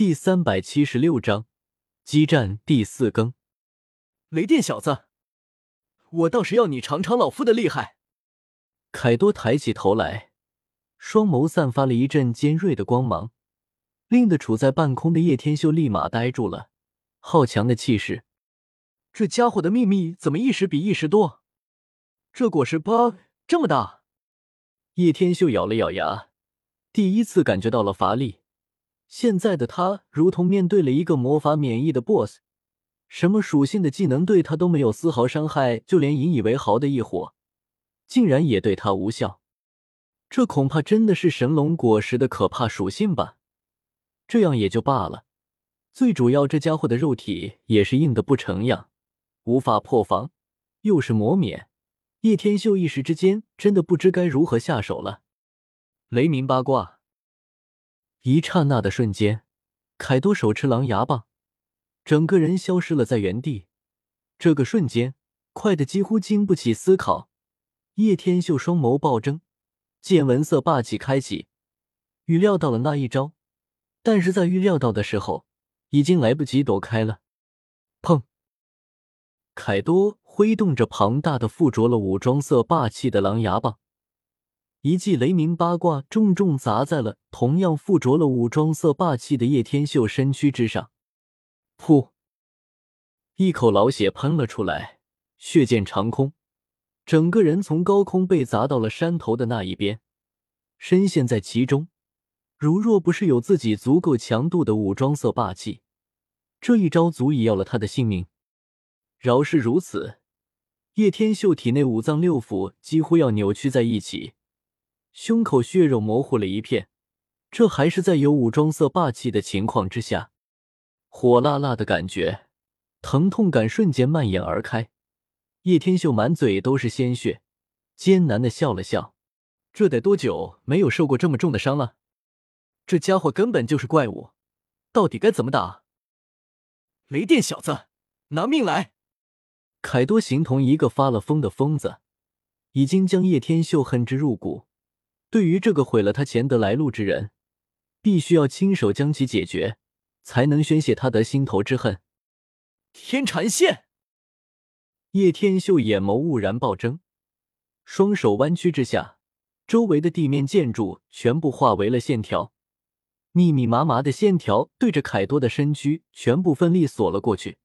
第三百七十六章激战第四更。雷电小子，我倒是要你尝尝老夫的厉害！凯多抬起头来，双眸散发了一阵尖锐的光芒，令得处在半空的叶天秀立马呆住了。好强的气势！这家伙的秘密怎么一时比一时多？这果实包这么大？叶天秀咬了咬牙，第一次感觉到了乏力。现在的他如同面对了一个魔法免疫的 BOSS，什么属性的技能对他都没有丝毫伤害，就连引以为豪的异火，竟然也对他无效。这恐怕真的是神龙果实的可怕属性吧？这样也就罢了，最主要这家伙的肉体也是硬的不成样，无法破防，又是魔免。叶天秀一时之间真的不知该如何下手了。雷鸣八卦。一刹那的瞬间，凯多手持狼牙棒，整个人消失了在原地。这个瞬间快的几乎经不起思考。叶天秀双眸暴睁，见闻色霸气开启，预料到了那一招，但是在预料到的时候，已经来不及躲开了。砰！凯多挥动着庞大的附着了武装色霸气的狼牙棒。一记雷鸣八卦重重砸在了同样附着了武装色霸气的叶天秀身躯之上，噗！一口老血喷了出来，血溅长空，整个人从高空被砸到了山头的那一边，深陷在其中。如若不是有自己足够强度的武装色霸气，这一招足以要了他的性命。饶是如此，叶天秀体内五脏六腑几乎要扭曲在一起。胸口血肉模糊了一片，这还是在有武装色霸气的情况之下，火辣辣的感觉，疼痛感瞬间蔓延而开。叶天秀满嘴都是鲜血，艰难的笑了笑。这得多久没有受过这么重的伤了？这家伙根本就是怪物，到底该怎么打？雷电小子，拿命来！凯多形同一个发了疯的疯子，已经将叶天秀恨之入骨。对于这个毁了他钱德来路之人，必须要亲手将其解决，才能宣泄他的心头之恨。天禅线，叶天秀眼眸兀然暴睁，双手弯曲之下，周围的地面建筑全部化为了线条，密密麻麻的线条对着凯多的身躯全部奋力锁了过去。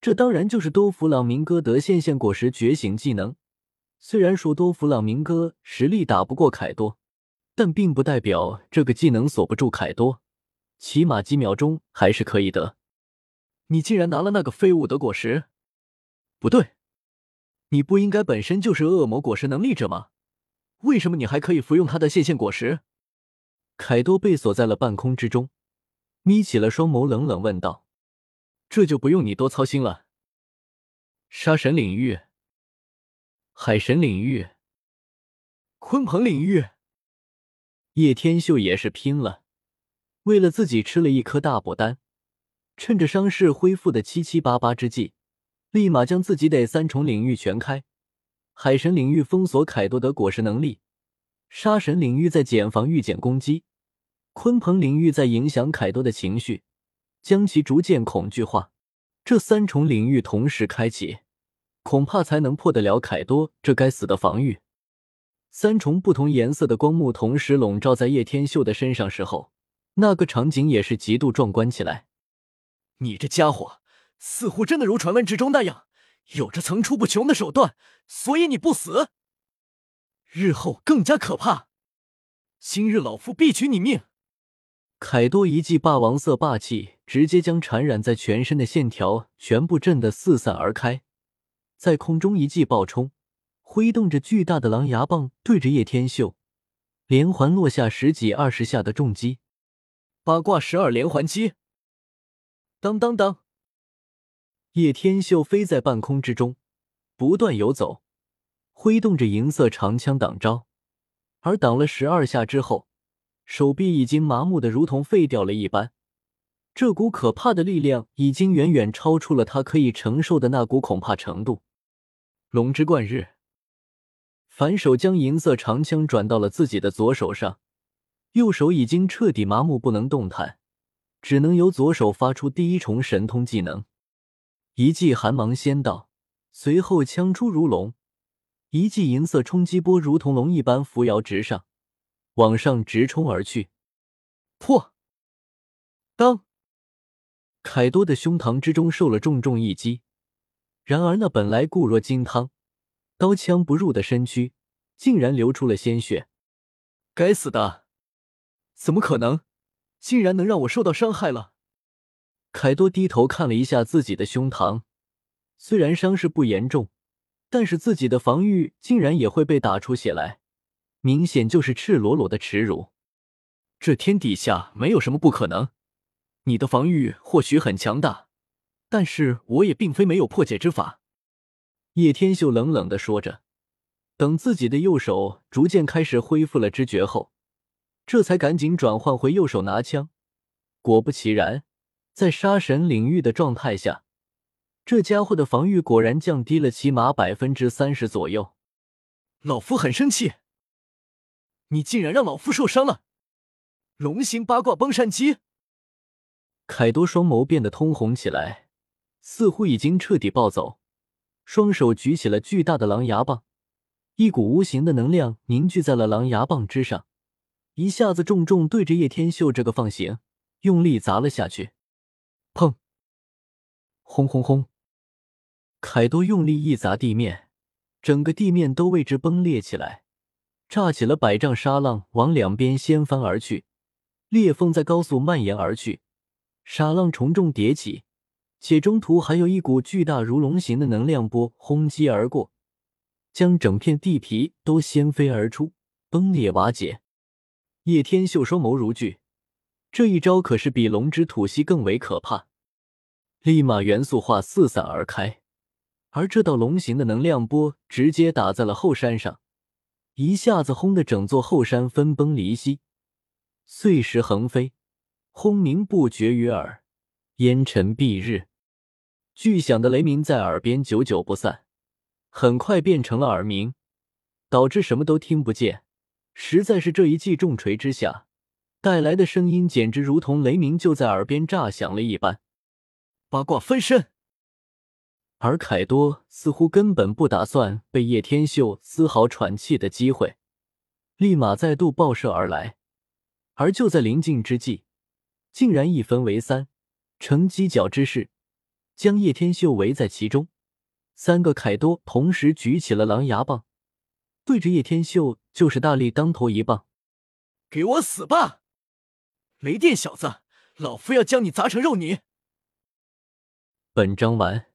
这当然就是多弗朗明哥得线线果实觉醒技能。虽然说多弗朗明哥实力打不过凯多，但并不代表这个技能锁不住凯多，起码几秒钟还是可以的。你竟然拿了那个废物的果实？不对，你不应该本身就是恶魔果实能力者吗？为什么你还可以服用他的线线果实？凯多被锁在了半空之中，眯起了双眸，冷冷问道：“这就不用你多操心了。”杀神领域。海神领域，鲲鹏领域，叶天秀也是拼了，为了自己吃了一颗大补丹，趁着伤势恢复的七七八八之际，立马将自己得三重领域全开。海神领域封锁凯多的果实能力，杀神领域在减防御减攻击，鲲鹏领域在影响凯多的情绪，将其逐渐恐惧化。这三重领域同时开启。恐怕才能破得了凯多这该死的防御。三重不同颜色的光幕同时笼罩在叶天秀的身上时候，那个场景也是极度壮观起来。你这家伙似乎真的如传闻之中那样，有着层出不穷的手段，所以你不死，日后更加可怕。今日老夫必取你命！凯多一记霸王色霸气，直接将缠染在全身的线条全部震得四散而开。在空中一记暴冲，挥动着巨大的狼牙棒，对着叶天秀，连环落下十几二十下的重击。八卦十二连环击，当当当！叶天秀飞在半空之中，不断游走，挥动着银色长枪挡招。而挡了十二下之后，手臂已经麻木的如同废掉了一般。这股可怕的力量已经远远超出了他可以承受的那股恐怕程度。龙之贯日，反手将银色长枪转到了自己的左手上，右手已经彻底麻木，不能动弹。只能由左手发出第一重神通技能，一记寒芒先到，随后枪出如龙，一记银色冲击波如同龙一般扶摇直上，往上直冲而去。破！当！凯多的胸膛之中受了重重一击，然而那本来固若金汤、刀枪不入的身躯，竟然流出了鲜血。该死的！怎么可能？竟然能让我受到伤害了！凯多低头看了一下自己的胸膛，虽然伤势不严重，但是自己的防御竟然也会被打出血来，明显就是赤裸裸的耻辱。这天底下没有什么不可能。你的防御或许很强大，但是我也并非没有破解之法。叶天秀冷冷的说着，等自己的右手逐渐开始恢复了知觉后。这才赶紧转换回右手拿枪，果不其然，在杀神领域的状态下，这家伙的防御果然降低了起码百分之三十左右。老夫很生气，你竟然让老夫受伤了！龙形八卦崩山击，凯多双眸变得通红起来，似乎已经彻底暴走，双手举起了巨大的狼牙棒，一股无形的能量凝聚在了狼牙棒之上。一下子重重对着叶天秀这个放行，用力砸了下去。砰！轰轰轰！凯多用力一砸地面，整个地面都为之崩裂起来，炸起了百丈沙浪，往两边掀翻而去。裂缝在高速蔓延而去，沙浪重重叠起，且中途还有一股巨大如龙形的能量波轰击而过，将整片地皮都掀飞而出，崩裂瓦解。叶天秀双眸如炬，这一招可是比龙之吐息更为可怕，立马元素化四散而开，而这道龙形的能量波直接打在了后山上，一下子轰的整座后山分崩离析，碎石横飞，轰鸣不绝于耳，烟尘蔽日，巨响的雷鸣在耳边久久不散，很快变成了耳鸣，导致什么都听不见。实在是这一记重锤之下带来的声音，简直如同雷鸣就在耳边炸响了一般。八卦分身，而凯多似乎根本不打算被叶天秀丝毫喘气的机会，立马再度爆射而来。而就在临近之际，竟然一分为三，成犄角之势，将叶天秀围在其中。三个凯多同时举起了狼牙棒。对着叶天秀就是大力当头一棒，给我死吧，雷电小子，老夫要将你砸成肉泥！本章完。